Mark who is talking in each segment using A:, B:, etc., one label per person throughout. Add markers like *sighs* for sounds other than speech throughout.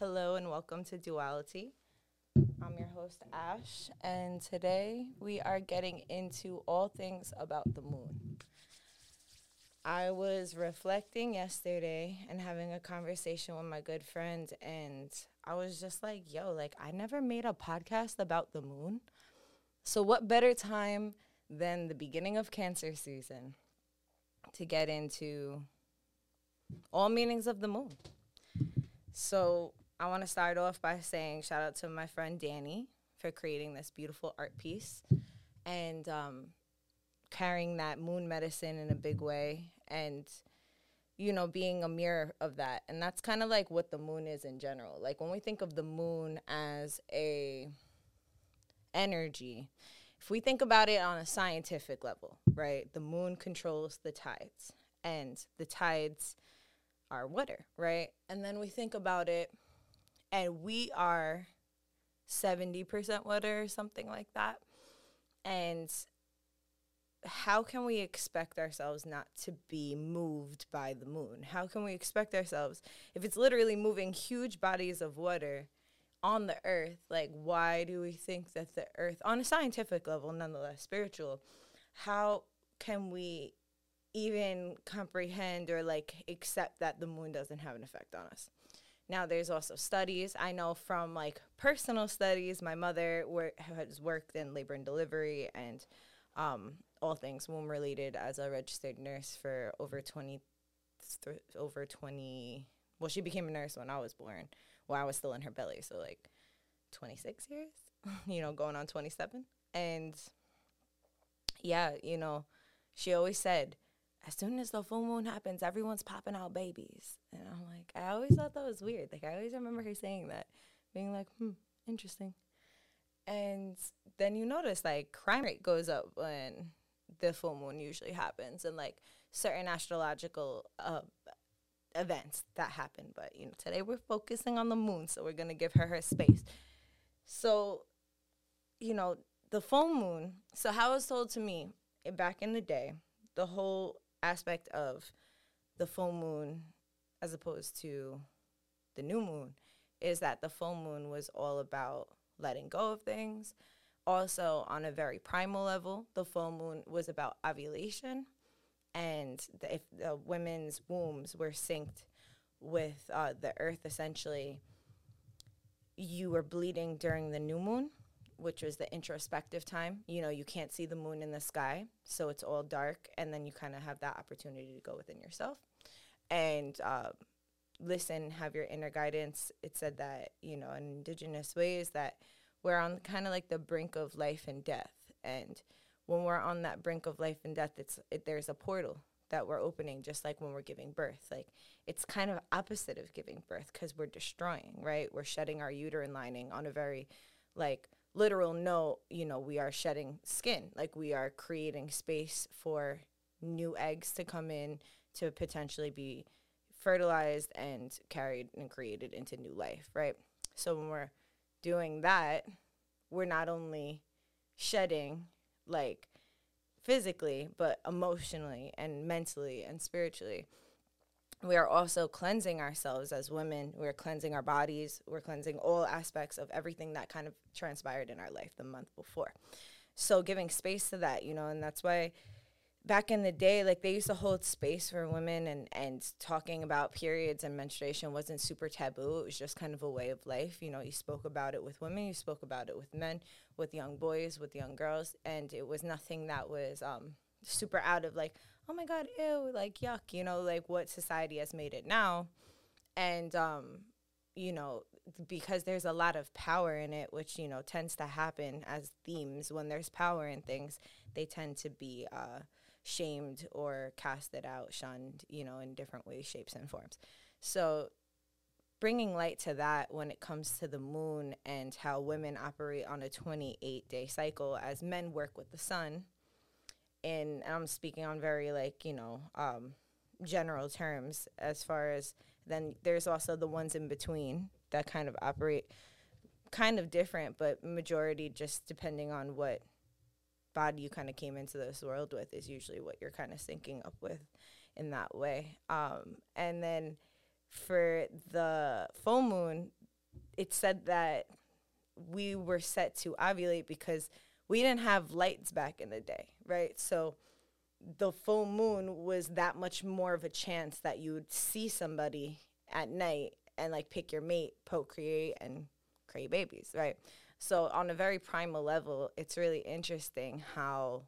A: Hello and welcome to Duality. I'm your host, Ash, and today we are getting into all things about the moon. I was reflecting yesterday and having a conversation with my good friend, and I was just like, yo, like, I never made a podcast about the moon. So, what better time than the beginning of Cancer season to get into all meanings of the moon? So, I want to start off by saying shout out to my friend Danny for creating this beautiful art piece and um, carrying that moon medicine in a big way and you know being a mirror of that. And that's kind of like what the moon is in general. Like when we think of the moon as a energy if we think about it on a scientific level right the moon controls the tides and the tides are water right? And then we think about it and we are 70% water or something like that. And how can we expect ourselves not to be moved by the moon? How can we expect ourselves, if it's literally moving huge bodies of water on the earth, like why do we think that the earth, on a scientific level, nonetheless spiritual, how can we even comprehend or like accept that the moon doesn't have an effect on us? Now there's also studies. I know from like personal studies, my mother wor- has worked in labor and delivery and um, all things womb related as a registered nurse for over 20 th- over 20 well she became a nurse when I was born while I was still in her belly so like 26 years *laughs* you know going on 27 and yeah you know she always said as soon as the full moon happens, everyone's popping out babies. And I'm like, I always thought that was weird. Like, I always remember her saying that, being like, hmm, interesting. And then you notice, like, crime rate goes up when the full moon usually happens and, like, certain astrological uh, events that happen. But, you know, today we're focusing on the moon, so we're going to give her her space. So, you know, the full moon, so how it was told to me back in the day, the whole aspect of the full moon as opposed to the new moon is that the full moon was all about letting go of things. Also, on a very primal level, the full moon was about ovulation, and the, if the women's wombs were synced with uh, the earth, essentially, you were bleeding during the new moon, which was the introspective time. You know, you can't see the moon in the sky, so it's all dark, and then you kind of have that opportunity to go within yourself and uh, listen, have your inner guidance. It said that you know, in indigenous ways, that we're on kind of like the brink of life and death, and when we're on that brink of life and death, it's it, there's a portal that we're opening just like when we're giving birth like it's kind of opposite of giving birth because we're destroying right we're shedding our uterine lining on a very like literal note, you know, we are shedding skin. Like we are creating space for new eggs to come in to potentially be fertilized and carried and created into new life, right? So when we're doing that, we're not only shedding like physically, but emotionally and mentally and spiritually we are also cleansing ourselves as women. We're cleansing our bodies. We're cleansing all aspects of everything that kind of transpired in our life the month before. So giving space to that, you know, and that's why back in the day, like they used to hold space for women and, and talking about periods and menstruation wasn't super taboo. It was just kind of a way of life. You know, you spoke about it with women, you spoke about it with men, with young boys, with young girls, and it was nothing that was um, super out of like, oh my god, ew, like yuck, you know, like what society has made it now. And um, you know, because there's a lot of power in it, which, you know, tends to happen as themes when there's power in things, they tend to be uh, shamed or casted out, shunned, you know, in different ways, shapes, and forms. So bringing light to that when it comes to the moon and how women operate on a 28 day cycle as men work with the sun and I'm speaking on very like you know um, general terms as far as then there's also the ones in between that kind of operate kind of different but majority just depending on what body you kind of came into this world with is usually what you're kind of syncing up with in that way. Um, and then for the full moon it said that we were set to ovulate because we didn't have lights back in the day, right? So the full moon was that much more of a chance that you would see somebody at night and like pick your mate, procreate, and create babies, right? So on a very primal level, it's really interesting how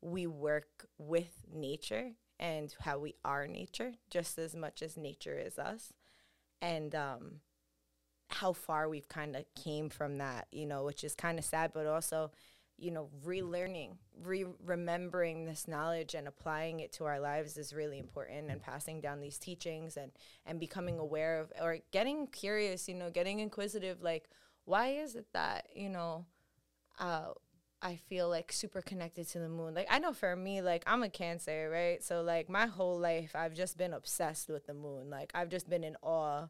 A: we work with nature and how we are nature just as much as nature is us and um, how far we've kind of came from that you know which is kind of sad but also you know relearning re remembering this knowledge and applying it to our lives is really important and passing down these teachings and and becoming aware of or getting curious you know getting inquisitive like why is it that you know uh, I feel like super connected to the moon. Like I know for me, like I'm a cancer, right? So like my whole life I've just been obsessed with the moon. Like I've just been in awe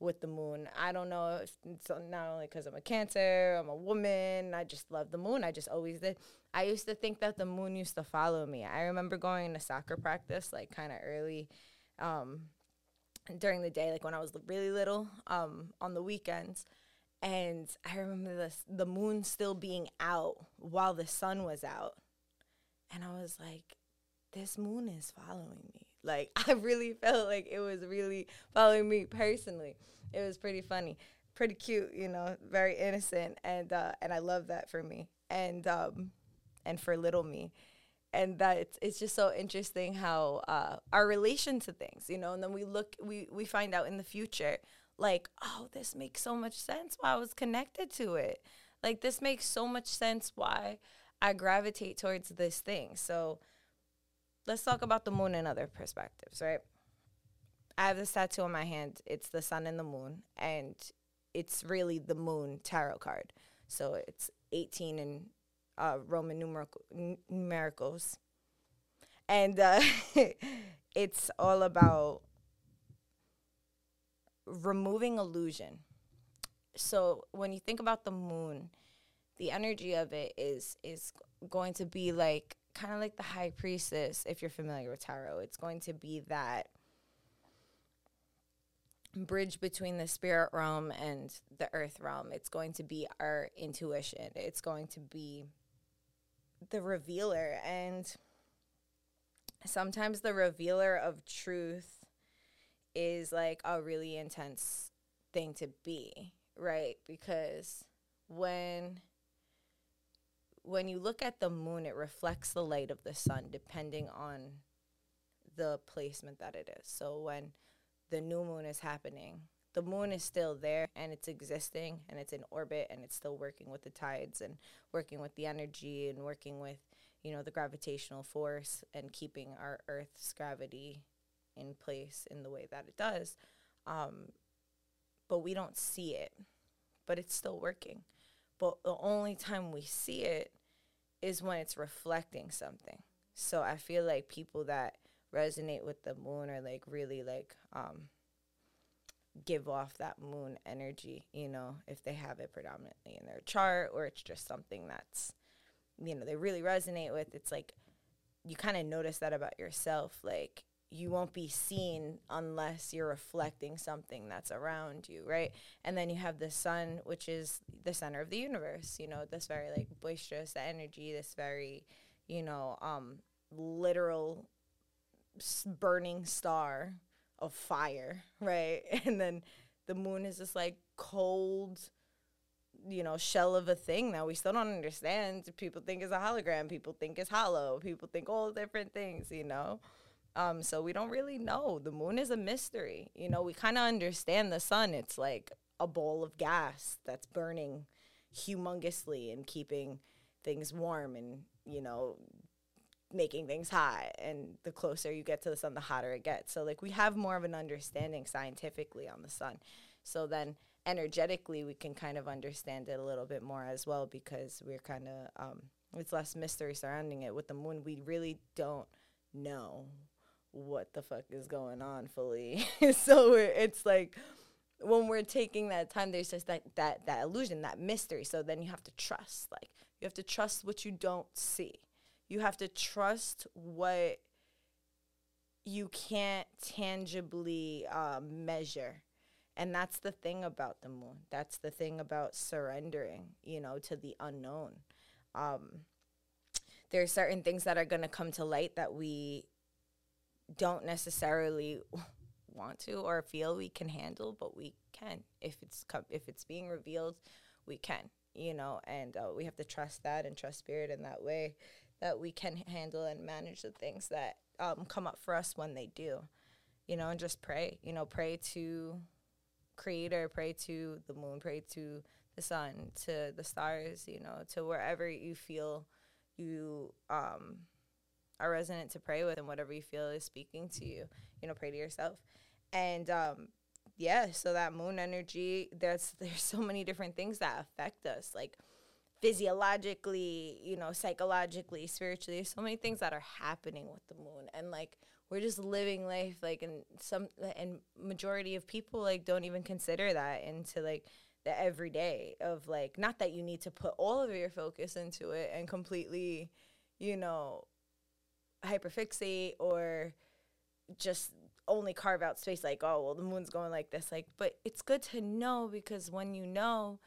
A: with the moon. I don't know if not only because I'm a cancer, I'm a woman, I just love the moon. I just always did. I used to think that the moon used to follow me. I remember going to soccer practice like kind of early um, during the day, like when I was really little um, on the weekends and I remember the moon still being out while the sun was out. And I was like, this moon is following me. Like *laughs* I really felt like it was really following me personally. It was pretty funny, pretty cute, you know, very innocent, and uh, and I love that for me and um, and for little me, and that it's, it's just so interesting how uh, our relation to things, you know, and then we look we we find out in the future like, oh, this makes so much sense why I was connected to it. Like, this makes so much sense why I gravitate towards this thing. So, let's talk about the moon and other perspectives, right? I have this tattoo on my hand. It's the sun and the moon, and it's really the moon tarot card. So it's 18 in uh, Roman numerical, n- numericals. And uh, *laughs* it's all about removing illusion. So when you think about the moon, the energy of it is is going to be like kind of like the high priestess if you're familiar with tarot. It's going to be that bridge between the spirit realm and the earth realm. It's going to be our intuition. It's going to be the revealer and sometimes the revealer of truth is like a really intense thing to be, right? Because when when you look at the moon, it reflects the light of the sun depending on the placement that it is. So when the new moon is happening, the moon is still there and it's existing and it's in orbit and it's still working with the tides and working with the energy and working with, you know, the gravitational force and keeping our earth's gravity in place in the way that it does. Um, but we don't see it, but it's still working. But the only time we see it is when it's reflecting something. So I feel like people that resonate with the moon are like really like um, give off that moon energy, you know, if they have it predominantly in their chart or it's just something that's, you know, they really resonate with. It's like you kind of notice that about yourself. Like you won't be seen unless you're reflecting something that's around you, right? And then you have the sun, which is the center of the universe, you know, this very like boisterous energy, this very, you know, um, literal burning star of fire, *laughs* right? *laughs* And then the moon is this like cold, you know, shell of a thing that we still don't understand. People think it's a hologram, people think it's hollow, people think all different things, you know? Um, so we don't really know. The moon is a mystery. You know, we kind of understand the sun. It's like a ball of gas that's burning humongously and keeping things warm and, you know, making things hot. And the closer you get to the sun, the hotter it gets. So, like, we have more of an understanding scientifically on the sun. So then energetically, we can kind of understand it a little bit more as well because we're kind of, um, it's less mystery surrounding it. With the moon, we really don't know what the fuck is going on fully. *laughs* so it's like when we're taking that time, there's just that that that illusion, that mystery. So then you have to trust. Like you have to trust what you don't see. You have to trust what you can't tangibly uh, measure, And that's the thing about the moon. That's the thing about surrendering, you know, to the unknown. Um, there are certain things that are going to come to light that we don't necessarily want to or feel we can handle, but we can. If it's com- if it's being revealed, we can, you know, and uh, we have to trust that and trust spirit in that way that we can handle and manage the things that um, come up for us when they do, you know, and just pray, you know, pray to creator, pray to the moon, pray to the sun, to the stars, you know, to wherever you feel you um, are resonant to pray with and whatever you feel is speaking to you, you know, pray to yourself. And um, yeah, so that moon energy, there's *laughs* there's so many different things that affect us, like physiologically, you know, psychologically, spiritually. so many things that are happening with the moon, and like we're just living life, like, and some and majority of people like don't even consider that into like the everyday of like not that you need to put all of your focus into it and completely, you know, hyperfixate or just only carve out space like oh well the moon's going like this like but it's good to know because when you know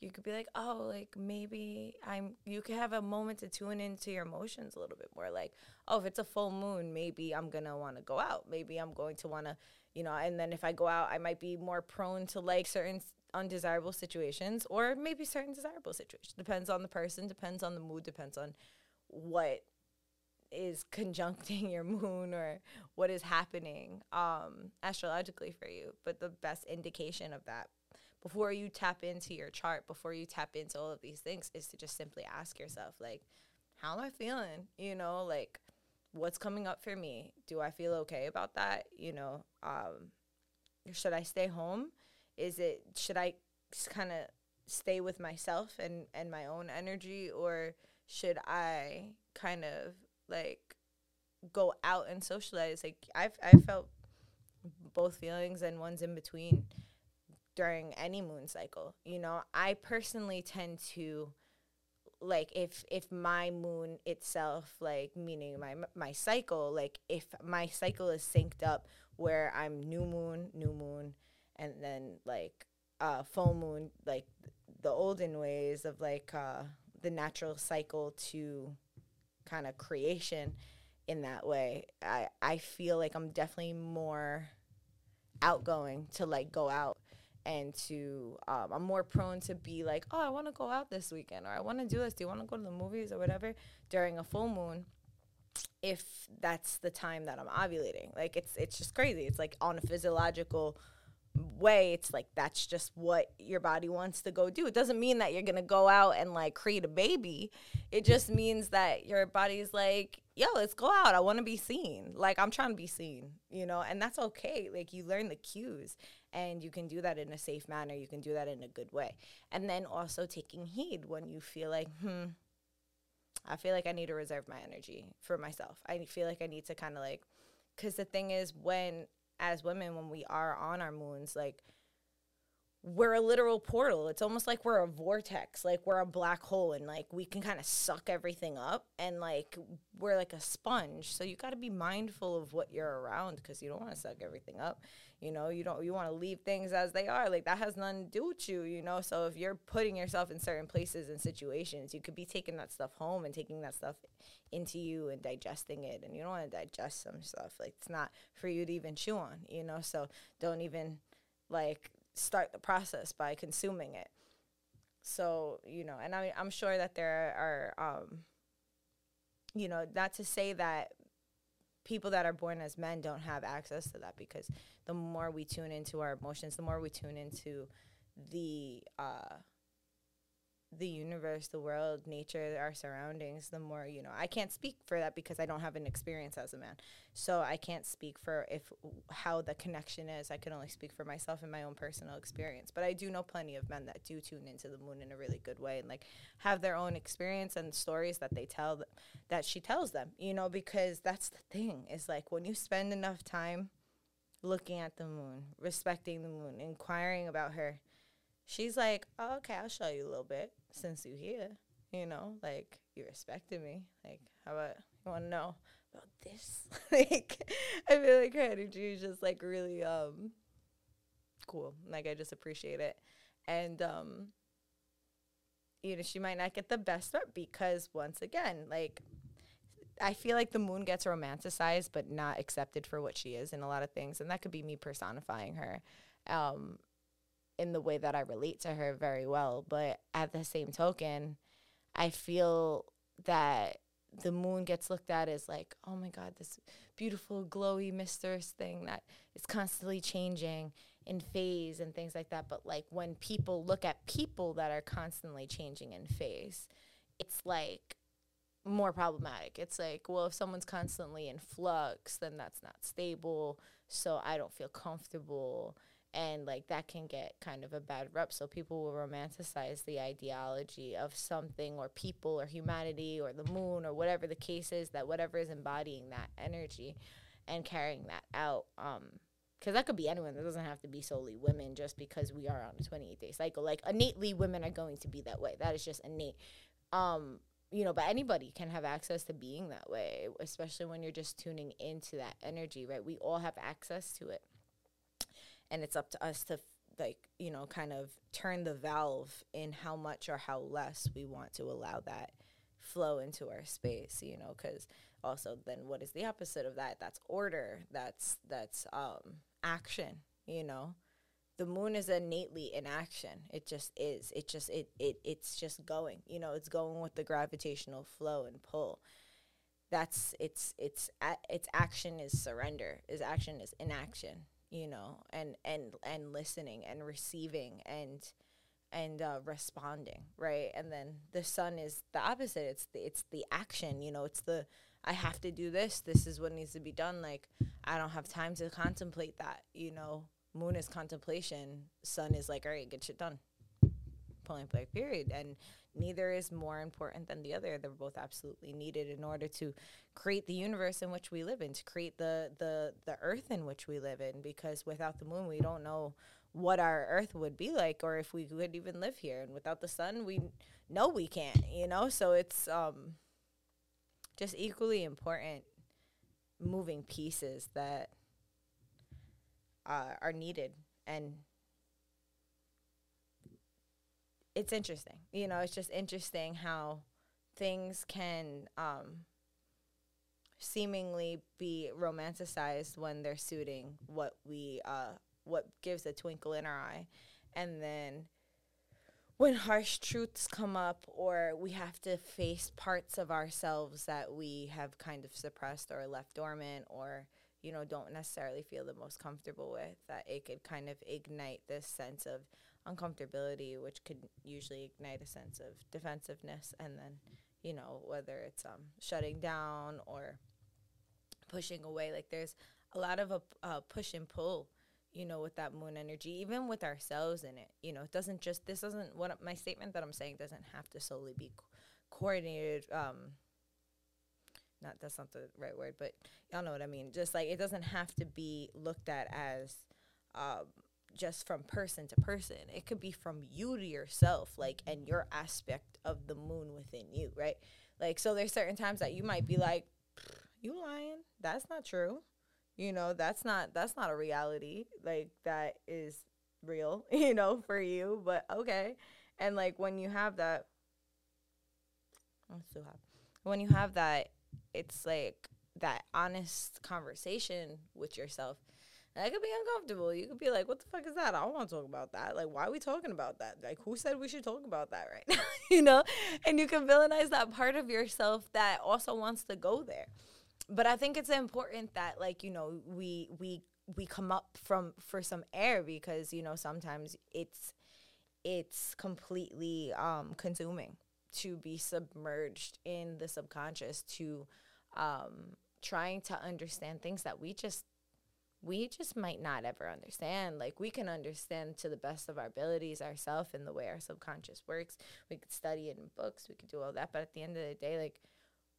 A: you could be like oh like maybe i'm you could have a moment to tune into your emotions a little bit more like oh if it's a full moon maybe i'm gonna want to go out. Maybe i'm going to want to you know and then if i go out i might be more prone to like certain undesirable situations or maybe certain desirable situations. Depends on the person depends on the mood depends on what is conjuncting your moon or what is happening um, astrologically for you. But the best indication of that before you tap into your chart, before you tap into all of these things, is to just simply ask yourself, like, how am I feeling? You know, like, what's coming up for me? Do I feel okay about that? You know, um, should I stay home? Is it, should I kind of stay with myself and, and my own energy, or should I kind of like go out and socialize. Like I've I felt both feelings and ones in between during any moon cycle. You know, I personally tend to like if if my moon itself like meaning my my cycle like if my cycle is synced up where I'm new moon, new moon and then like uh full moon like the olden ways of like uh the natural cycle to kind of creation in that way. I I feel like I'm definitely more outgoing to like go out and to um, I'm more prone to be like, oh, I want to go out this weekend or I want to do this. Do you want to go to the movies or whatever during a full moon? If that's the time that I'm ovulating, like it's it's just crazy. It's like on a physiological way it's like that's just what your body wants to go do. It doesn't mean that you're gonna go out and like create a baby. It just means that your body's like yo let's go out. I want to be seen. Like i'm trying to be seen you know? And that's okay. Like you learn the cues and you can do that in a safe manner. You can do that in a good way. And then also taking heed when you feel like hmm i feel like i need to reserve my energy for myself. I feel like i need to kind of like because the thing is when as women when we are on our moons like we're a literal portal. It's almost like we're a vortex, like we're a black hole, and like we can kind of suck everything up, and like we're like a sponge. So you got to be mindful of what you're around because you don't want to suck everything up. You know, you don't you want to leave things as they are. Like that has nothing to do with you. You know, so if you're putting yourself in certain places and situations, you could be taking that stuff home and taking that stuff into you and digesting it, and you don't want to digest some stuff. Like it's not for you to even chew on. You know, so don't even like start the process by consuming it. So, you know, and I, I'm sure that there are, um, you know, not to say that people that are born as men don't have access to that because the more we tune into our emotions, the more we tune into the, uh, the universe, the world, nature, our surroundings, the more, you know, I can't speak for that because I don't have an experience as a man. So I can't speak for if how the connection is. I can only speak for myself and my own personal experience. But I do know plenty of men that do tune into the moon in a really good way and like have their own experience and stories that they tell th- that she tells them, you know, because that's the thing is like when you spend enough time looking at the moon, respecting the moon, inquiring about her, she's like, oh, okay, I'll show you a little bit since you here. You know, like you respected me. Like, how about you want to know about this? *laughs* like, I feel like her energy is just like really um cool. Like I just appreciate it. And um you know, she might not get the best rep because once again, like I feel like the moon gets romanticized but not accepted for what she is in a lot of things. And that could be me personifying her. Um in the way that I relate to her very well. But at the same token, I feel that the moon gets looked at as like, oh my God, this beautiful, glowy, mysterious thing that is constantly changing in phase and things like that. But like when people look at people that are constantly changing in phase, it's like more problematic. It's like, well, if someone's constantly in flux, then that's not stable. So I don't feel comfortable and like that can get kind of a bad rep so people will romanticize the ideology of something or people or humanity or the moon or whatever the case is that whatever is embodying that energy and carrying that out um because that could be anyone. That doesn't have to be solely women just because we are on a 28 day cycle. Like innately women are going to be that way. That is just innate. Um you know but anybody can have access to being that way especially when you're just tuning into that energy right? We all have access to it and it's up to us to like you know kind of turn the valve in how much or how less we want to allow that flow into our space you know because also then what is the opposite of that? That's order. That's that's um action you know? The moon is innately in action. It just is. It just it, it it's just going you know it's going with the gravitational flow and pull. That's it's it's it's action is surrender is action is inaction you know and and and listening and receiving and and uh, responding right? And then the sun is the opposite. It's the it's the action you know it's the i have to do this. This is what needs to be done. Like i don't have time to contemplate that you know? Moon is contemplation. Sun is like all right get shit done. Point blank period. And neither is more important than the other. They're both absolutely needed in order to create the universe in which we live in to create the the the earth in which we live in because without the moon we don't know what our earth would be like or if we could even live here. And without the sun we know we can't you know? So it's um just equally important moving pieces that uh, are needed and it's interesting. You know, it's just interesting how things can um, seemingly be romanticized when they're suiting what we uh, what gives a twinkle in our eye, and then when harsh truths come up or we have to face parts of ourselves that we have kind of suppressed or left dormant or you know don't necessarily feel the most comfortable with that it could kind of ignite this sense of uncomfortability, which could usually ignite a sense of defensiveness, and then you know whether it's um, shutting down or pushing away. Like there's a lot of a uh, push and pull, you know, with that moon energy, even with ourselves in it. You know, it doesn't just this doesn't what my statement that I'm saying doesn't have to solely be co- coordinated. Um, not that's not the right word, but y'all know what I mean. Just like it doesn't have to be looked at as um, just from person to person. It could be from you to yourself, like, and your aspect of the moon within you, right? Like, so there's certain times that you might be like, you lying. That's not true. You know, that's not that's not a reality. Like that is real, *laughs* you know, for you, but okay. And like when you have that I'm still happy. When you have that, it's like that honest conversation with yourself that could be uncomfortable. You could be like, what the fuck is that? I don't want to talk about that. Like, why are we talking about that? Like, who said we should talk about that right now? *laughs* you know? And you can villainize that part of yourself that also wants to go there. But I think it's important that, like, you know, we, we, we come up from for some air because you know sometimes it's it's completely um consuming to be submerged in the subconscious to um trying to understand things that we just we just might not ever understand. Like we can understand to the best of our abilities ourselves and the way our subconscious works. We could study it in books, we could do all that, but at the end of the day, like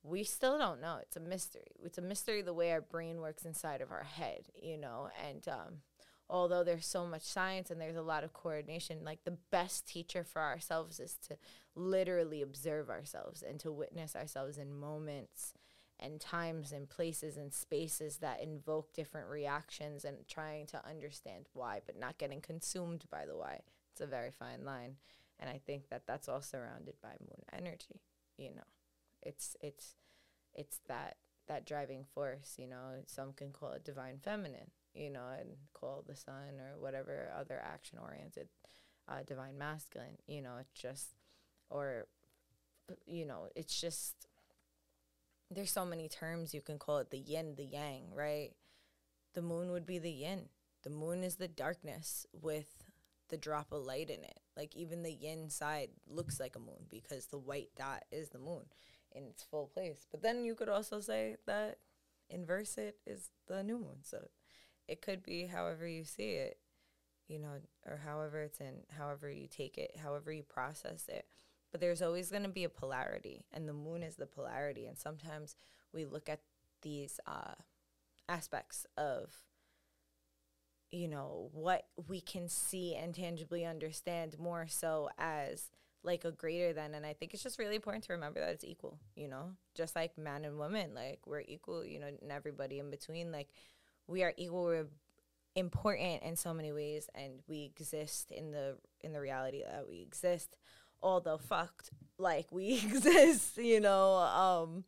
A: we still don't know. It's a mystery. It's a mystery the way our brain works inside of our head, you know. And um, although there's so much science and there's a lot of coordination, like the best teacher for ourselves is to literally observe ourselves and to witness ourselves in moments and times and places and spaces that invoke different reactions and trying to understand why, but not getting consumed by the why. It's a very fine line. And I think that that's all surrounded by moon energy, you know. It's it's it's that that driving force, you know. Some can call it divine feminine, you know, and call the sun or whatever other action oriented uh, divine masculine, you know, it's just or you know, it's just there's so many terms you can call it the yin, the yang, right? The moon would be the yin. The moon is the darkness with the drop of light in it. Like even the yin side looks like a moon because the white dot is the moon in its full place. But then you could also say that inverse it is the new moon. So it could be however you see it, you know, or however it's in, however you take it, however you process it but there's always going to be a polarity and the moon is the polarity and sometimes we look at these uh, aspects of you know what we can see and tangibly understand more so as like a greater than and i think it's just really important to remember that it's equal you know? Just like man and woman like we're equal you know and everybody in between like we are equal we're important in so many ways and we exist in the in the reality that we exist although fucked like we *laughs* exist, you know, um,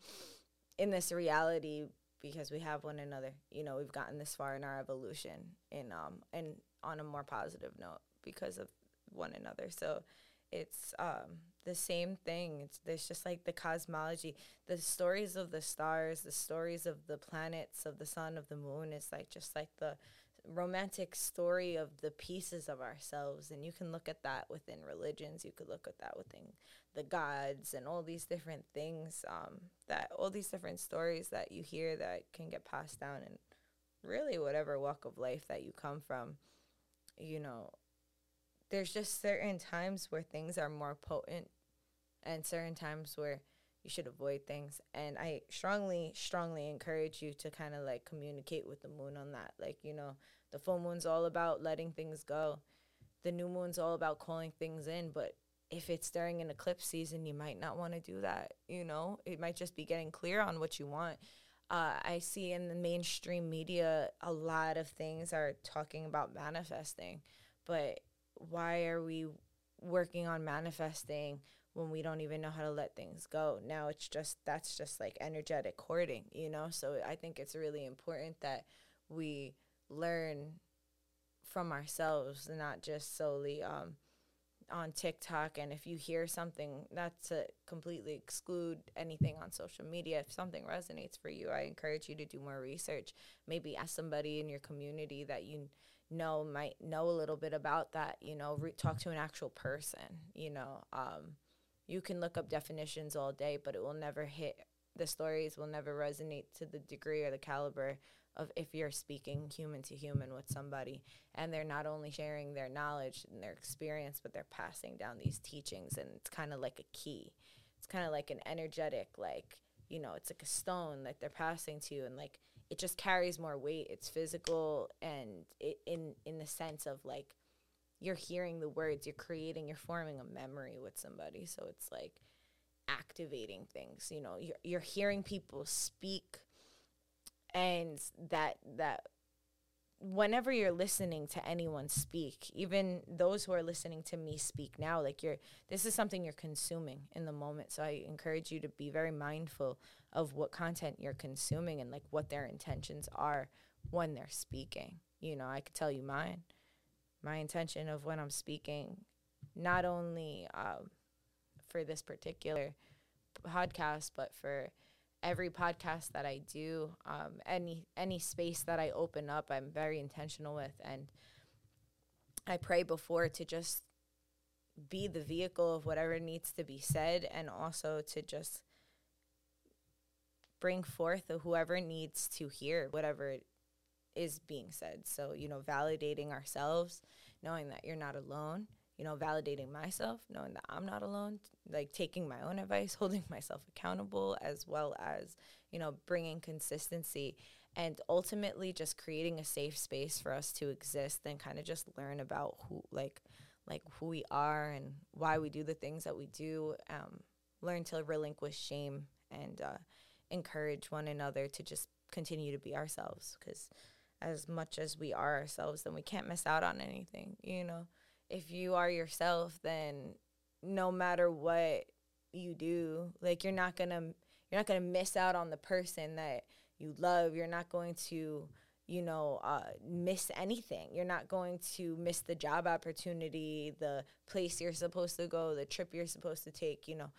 A: in this reality because we have one another. You know, we've gotten this far in our evolution in um and on a more positive note because of one another. So it's um the same thing. It's there's just like the cosmology, the stories of the stars, the stories of the planets, of the sun, of the moon. It's like just like the romantic story of the pieces of ourselves and you can look at that within religions you could look at that within the gods and all these different things um, that all these different stories that you hear that can get passed down in really whatever walk of life that you come from. You know there's just certain times where things are more potent and certain times where you should avoid things. And i strongly strongly encourage you to kind of like communicate with the moon on that. Like you know the full moon's all about letting things go. The new moon's all about calling things in but if it's during an eclipse season you might not want to do that you know? It might just be getting clear on what you want. Uh, i see in the mainstream media a lot of things are talking about manifesting but why are we working on manifesting when we don't even know how to let things go. Now it's just that's just like energetic hoarding, you know? So I think it's really important that we learn from ourselves, not just solely um, on TikTok. And if you hear something, not to completely exclude anything on social media. If something resonates for you, I encourage you to do more research. Maybe ask somebody in your community that you know might know a little bit about that. You know, re- talk to an actual person. You know, um, you can look up definitions all day, but it will never hit the stories will never resonate to the degree or the caliber of if you're speaking human to human with somebody. And they're not only sharing their knowledge and their experience but they're passing down these teachings and it's kind of like a key. It's kind of like an energetic like you know it's like a stone that they're passing to you and like it just carries more weight. It's physical and it, in in the sense of like you're hearing the words, you're creating, you're forming a memory with somebody. So it's like activating things. You know, you're you're hearing people speak and that that whenever you're listening to anyone speak, even those who are listening to me speak now, like you're this is something you're consuming in the moment. So I encourage you to be very mindful of what content you're consuming and like what their intentions are when they're speaking. You know, I could tell you mine my intention of when I'm speaking, not only um, for this particular podcast, but for every podcast that I do, um, any any space that I open up, I'm very intentional with, and I pray before to just be the vehicle of whatever needs to be said, and also to just bring forth whoever needs to hear whatever is being said. So, you know, validating ourselves, knowing that you're not alone, you know, validating myself, knowing that I'm not alone, like taking my own advice, *laughs* holding myself accountable, as well as, you know, bringing consistency and ultimately just creating a safe space for us to exist and kind of just learn about who, like, like who we are and why we do the things that we do. Um, learn to relinquish shame and uh, encourage one another to just continue to be ourselves because as much as we are ourselves then we can't miss out on anything you know? If you are yourself then no matter what you do like you're not gonna you're not gonna miss out on the person that you love. You're not going to you know uh, miss anything. You're not going to miss the job opportunity the place you're supposed to go the trip you're supposed to take you know?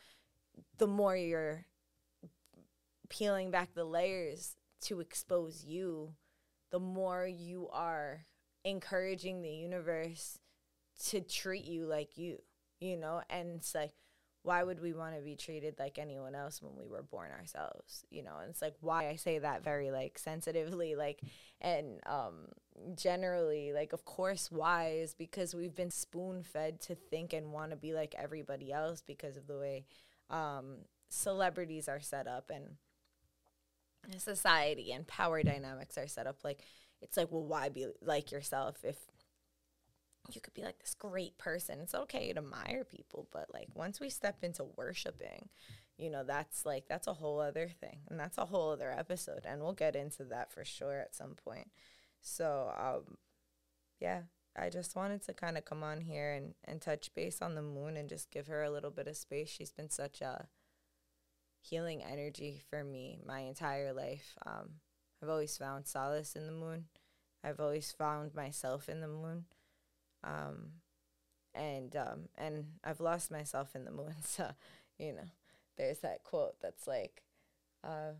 A: The more you're peeling back the layers to expose you the more you are encouraging the universe to treat you like you you know? And it's like why would we want to be treated like anyone else when we were born ourselves you know? And it's like why i say that very like sensitively like and um generally like of course why is because we've been spoon fed to think and want to be like everybody else because of the way um celebrities are set up and society and power dynamics are set up like it's like well why be like yourself if you could be like this great person. It's okay to admire people, but like once we step into worshiping, you know, that's like that's a whole other thing. And that's a whole other episode and we'll get into that for sure at some point. So, um yeah, I just wanted to kind of come on here and and touch base on the moon and just give her a little bit of space. She's been such a healing energy for me my entire life. Um I've always found solace in the moon. I've always found myself in the moon um, and um, and I've lost myself in the moon. *laughs* So, you know, there's that quote that's like, uh,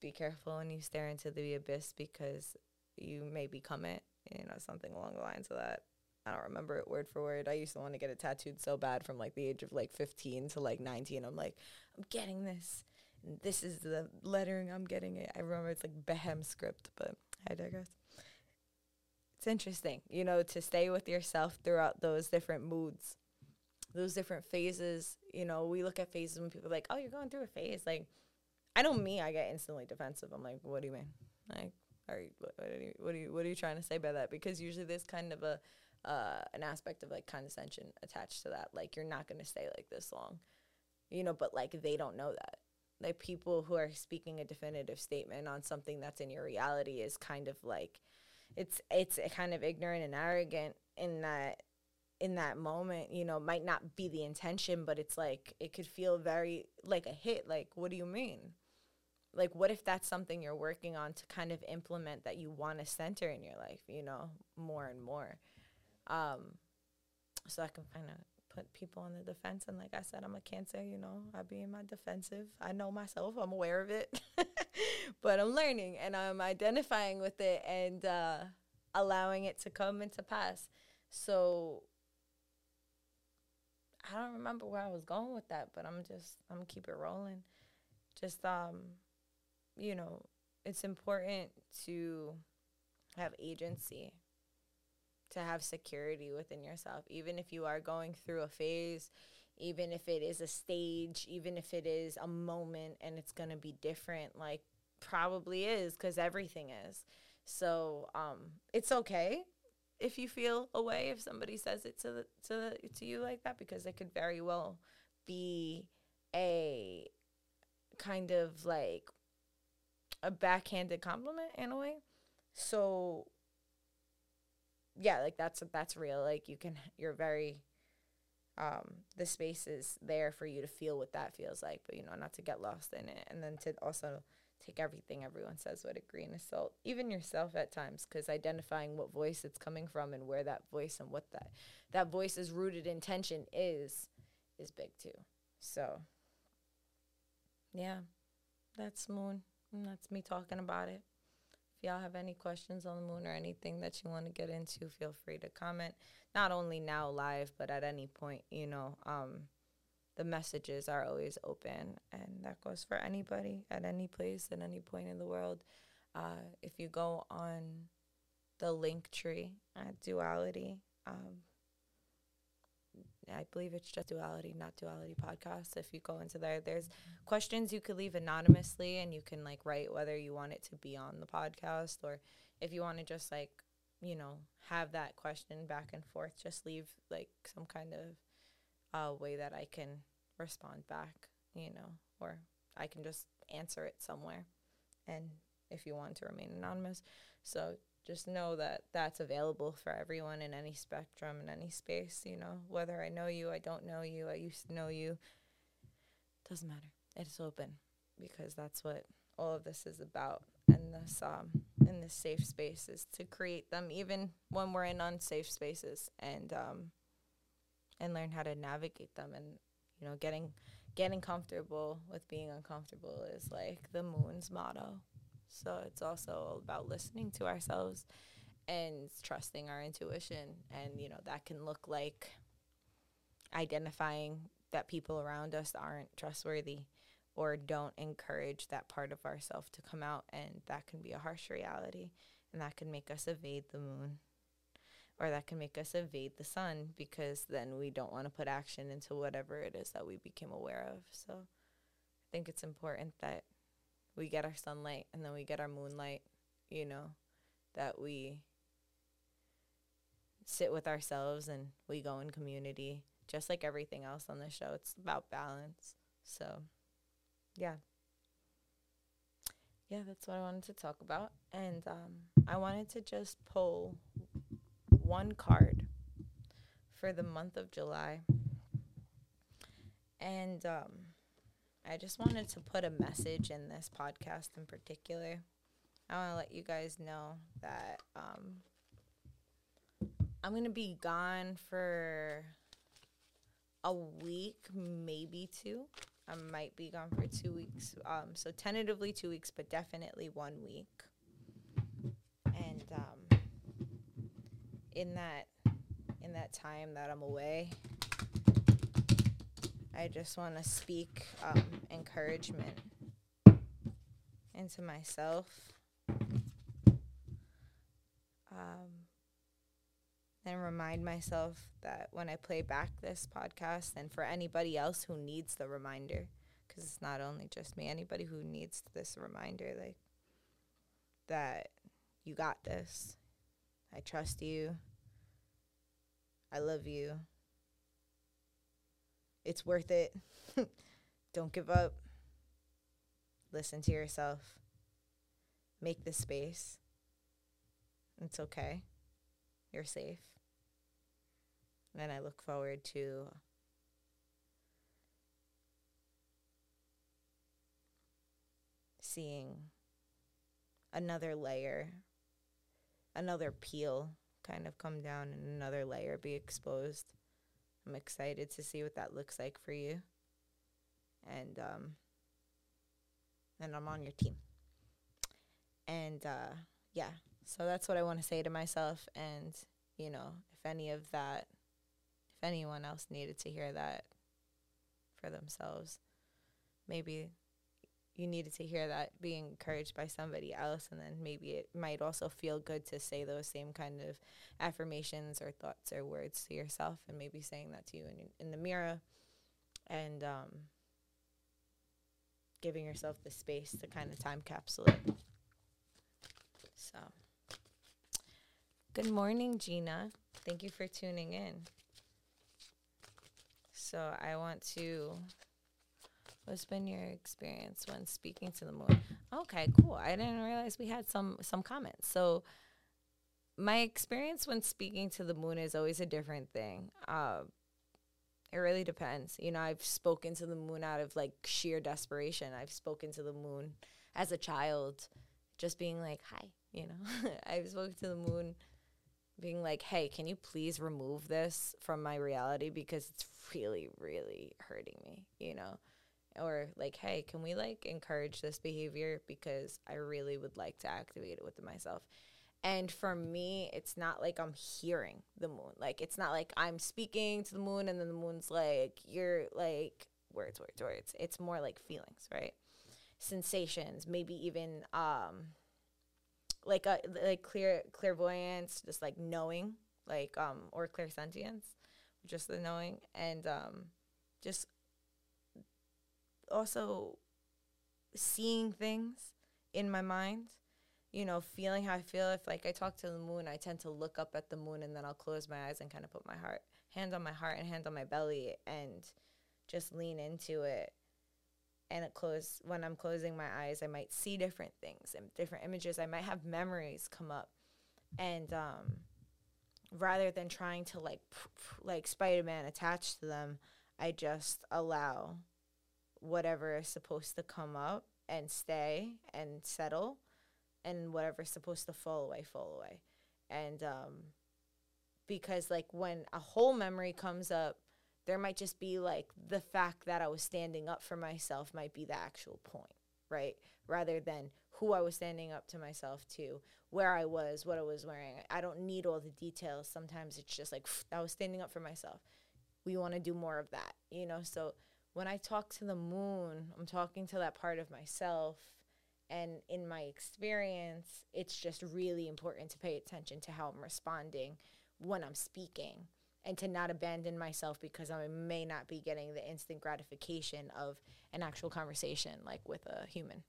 A: "Be careful when you stare into the abyss because you may become it." You know, something along the lines of that. I don't remember it word for word. I used to want to get it tattooed so bad from like the age of like 15 to like 19. I'm like, I'm getting this. And this is the lettering I'm getting it. I remember it's like Behem script, but I digress it's interesting, you know, to stay with yourself throughout those different moods, those different phases. You know, we look at phases when people are like, oh, you're going through a phase. Like, I know me, I get instantly defensive. I'm like, what do you mean? Like, are you, what, what, are you, what are you, what are you trying to say by that? Because usually there's kind of a, uh, an aspect of like condescension attached to that. Like, you're not to stay like this long, you know, but like they don't know that. Like, people who are speaking a definitive statement on something that's in your reality is kind of like, it's it's kind of ignorant and arrogant in that in that moment you know might not be the intention but it's like it could feel very like a hit like what do you mean like what if that's something you're working on to kind of implement that you want to center in your life you know more and more um so i can kind of put people on the defense and like i said i'm a cancer you know i be in my defensive i know myself i'm aware of it *laughs* but I'm learning and I'm identifying with it and uh, allowing it to come and to pass. So I don't remember where I was going with that, but I'm just I'm gonna keep it rolling. Just um, you know, it's important to have agency, to have security within yourself, even if you are going through a phase, even if it is a stage, even if it is a moment and it's gonna be different. Like probably is because everything is. So um, it's okay if you feel away if somebody says it to the, to the, to you like that because it could very well be a kind of like a backhanded compliment in a way. So yeah, like that's that's real. Like you can you're very um the space is there for you to feel what that feels like, but you know, not to get lost in it and then to also take everything everyone says with a grain of salt, even yourself at times, because identifying what voice it's coming from and where that voice and what that that voice is rooted intention is is big too. So yeah, that's moon. And that's me talking about it. Y'all have any questions on the moon or anything that you want to get into, feel free to comment. Not only now live, but at any point, you know. Um, the messages are always open, and that goes for anybody at any place at any point in the world. Uh, if you go on the Linktree at Duality, um, I believe it's just Duality, not Duality Podcast. If you go into there, there's questions you could leave anonymously, and you can like write whether you want it to be on the podcast or if you want to just like you know have that question back and forth. Just leave like some kind of uh, way that I can respond back, you know, or I can just answer it somewhere. And if you want to remain anonymous, so just know that that's available for everyone in any spectrum in any space you know? Whether i know you i don't know you i used to know you doesn't matter. It's open because that's what all of this is about. In this um in this safe space is to create them even when we're in unsafe spaces and um and learn how to navigate them. And you know getting getting comfortable with being uncomfortable is like the moon's motto so it's also about listening to ourselves and trusting our intuition. And, you know, that can look like identifying that people around us aren't trustworthy or don't encourage that part of ourself to come out. And that can be a harsh reality. And that can make us evade the moon. Or that can make us evade the sun because then we don't want to put action into whatever it is that we became aware of. So I think it's important that we get our sunlight and then we get our moonlight, you know, that we sit with ourselves and we go in community, just like everything else on the show. It's about balance. So, yeah. Yeah, that's what I wanted to talk about. And um, I wanted to just pull one card for the month of July. And um, I just wanted to put a message in this podcast in particular. I want to let you guys know that um, I'm going to be gone for a week, maybe two. I might be gone for two weeks. Um, so tentatively two weeks, but definitely one week. And um, in that in that time that I'm away, I just want to speak um, encouragement into myself. Um, and remind myself that when I play back this podcast, and for anybody else who needs the reminder, because it's not only just me, anybody who needs this reminder, like that you got this. I trust you. I love you. It's worth it. *laughs* Don't give up. Listen to yourself. Make the space. It's okay. You're safe. And I look forward to seeing another layer, another peel kind of come down and another layer be exposed. I'm excited to see what that looks like for you. And um and I'm on your team. And uh yeah, so that's what I want to say to myself and you know, if any of that if anyone else needed to hear that for themselves, maybe you needed to hear that being encouraged by somebody else and then maybe it might also feel good to say those same kind of affirmations or thoughts or words to yourself and maybe saying that to you in, in the mirror and um, giving yourself the space to kind of time capsule it. So. Good morning gina. Thank you for tuning in. So i want to What's been your experience when speaking to the moon? Okay, cool. I didn't realize we had some some comments. So my experience when speaking to the moon is always a different thing. Uh, it really depends. You know, I've spoken to the moon out of like sheer desperation. I've spoken to the moon as a child, just being like, "Hi," you know. *laughs* I've spoken to the moon, being like, "Hey, can you please remove this from my reality because it's really, really hurting me," you know or like hey can we like encourage this behavior? Because i really would like to activate it within myself. And for me it's not like i'm hearing the moon. Like it's not like i'm speaking to the moon and then the moon's like you're like words words words. It's more like feelings right? Sensations maybe even um like a like clear clairvoyance just like knowing like um or clairsentience just the knowing. And um just also seeing things in my mind you know feeling how i feel. If like i talk to the moon i tend to look up at the moon and then i'll close my eyes and kind of put my heart hand on my heart and hand on my belly and just lean into it. And it close when I'm closing my eyes, I might see different things and different images. I might have memories come up, and um, rather than trying to like like Spider Man attach to them, I just allow whatever is supposed to come up and stay and settle, and whatever's supposed to fall away, fall away, and um, because like when a whole memory comes up there might just be like the fact that I was standing up for myself might be the actual point, right? Rather than who I was standing up to myself to, where I was, what I was wearing. I don't need all the details. Sometimes it's just like I was standing up for myself. We want to do more of that, you know? So when I talk to the moon, I'm talking to that part of myself. And in my experience, it's just really important to pay attention to how I'm responding when I'm speaking and to not abandon myself because I may not be getting the instant gratification of an actual conversation like with a human.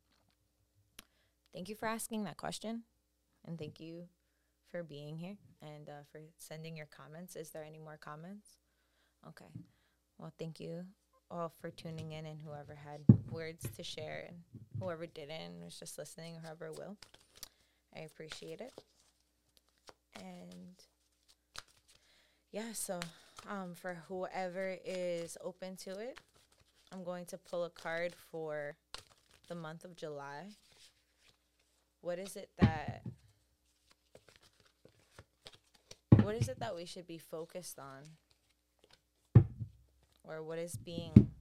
A: Thank you for asking that question and thank you for being here and uh, for sending your comments. Is there any more comments? Okay. Well, thank you all for tuning in and whoever had words to share and whoever didn't was just listening whoever will. I appreciate it. And yeah, so um, for whoever is open to it, I'm going to pull a card for the month of July. What is it that what is it that we should be focused on? Or what is being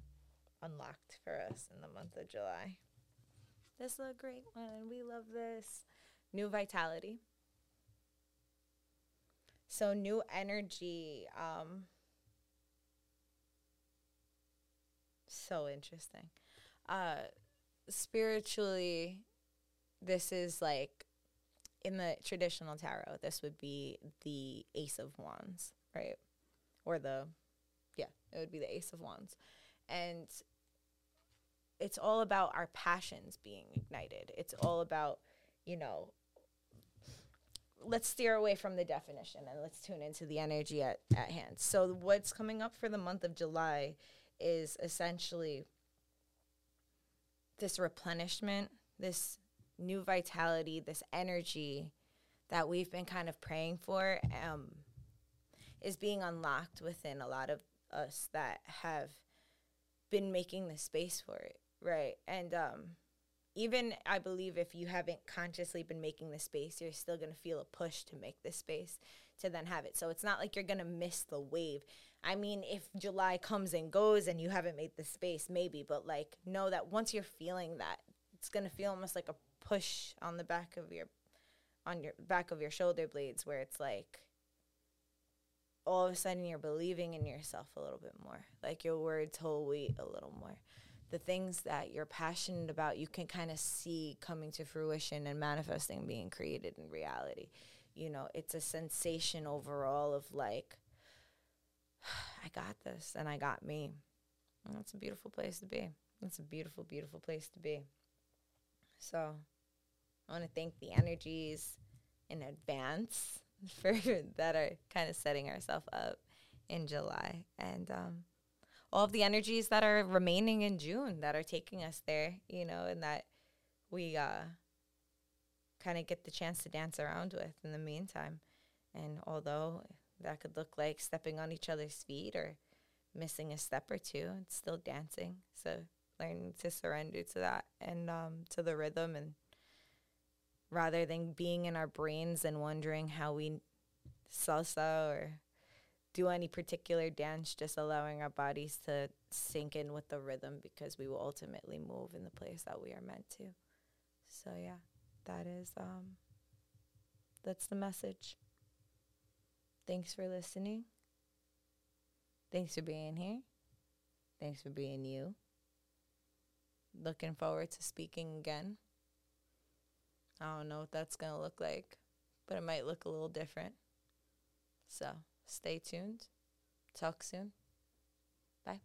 A: unlocked for us in the month of July? This is a great one. We love this. New vitality. So new energy. Um, so interesting. Uh, spiritually, this is like in the traditional tarot. This would be the Ace of Wands, right? Or the, yeah, it would be the Ace of Wands, and it's all about our passions being ignited. It's all about, you know, let's steer away from the definition and let's tune into the energy at, at hand. So, what's coming up for the month of July is essentially this replenishment, this new vitality, this energy that we've been kind of praying for um, is being unlocked within a lot of us that have been making the space for it, right? And um, even I believe if you haven't consciously been making the space, you're still to feel a push to make the space to then have it. So it's not like you're to miss the wave. I mean, if July comes and goes and you haven't made the space, maybe, but like know that once you're feeling that, it's to feel almost like a push on the back of your on your back of your shoulder blades where it's like all of a sudden you're believing in yourself a little bit more. Like your words hold weight a little more the things that you're passionate about, you can kind of see coming to fruition and manifesting being created in reality. You know, it's a sensation overall of like, *sighs* I got this and I got me. And that's a beautiful place to be. That's a beautiful, beautiful place to be. So I want to thank the energies in advance *laughs* for that are kind of setting ourselves up in July. And um, all of the energies that are remaining in June that are taking us there, you know, and that we uh, kind of get the chance to dance around with in the meantime. And although that could look like stepping on each other's feet or missing a step or two, it's still dancing. So learning to surrender to that and um, to the rhythm and rather than being in our brains and wondering how we salsa or do any particular dance, just allowing our bodies to sink in with the rhythm because we will ultimately move in the place that we are meant to. So yeah, that is um that's the message. Thanks for listening. Thanks for being here. Thanks for being you. Looking forward to speaking again. I don't know what that's going to look like, but it might look a little different. So, Stay tuned. Talk soon. Bye.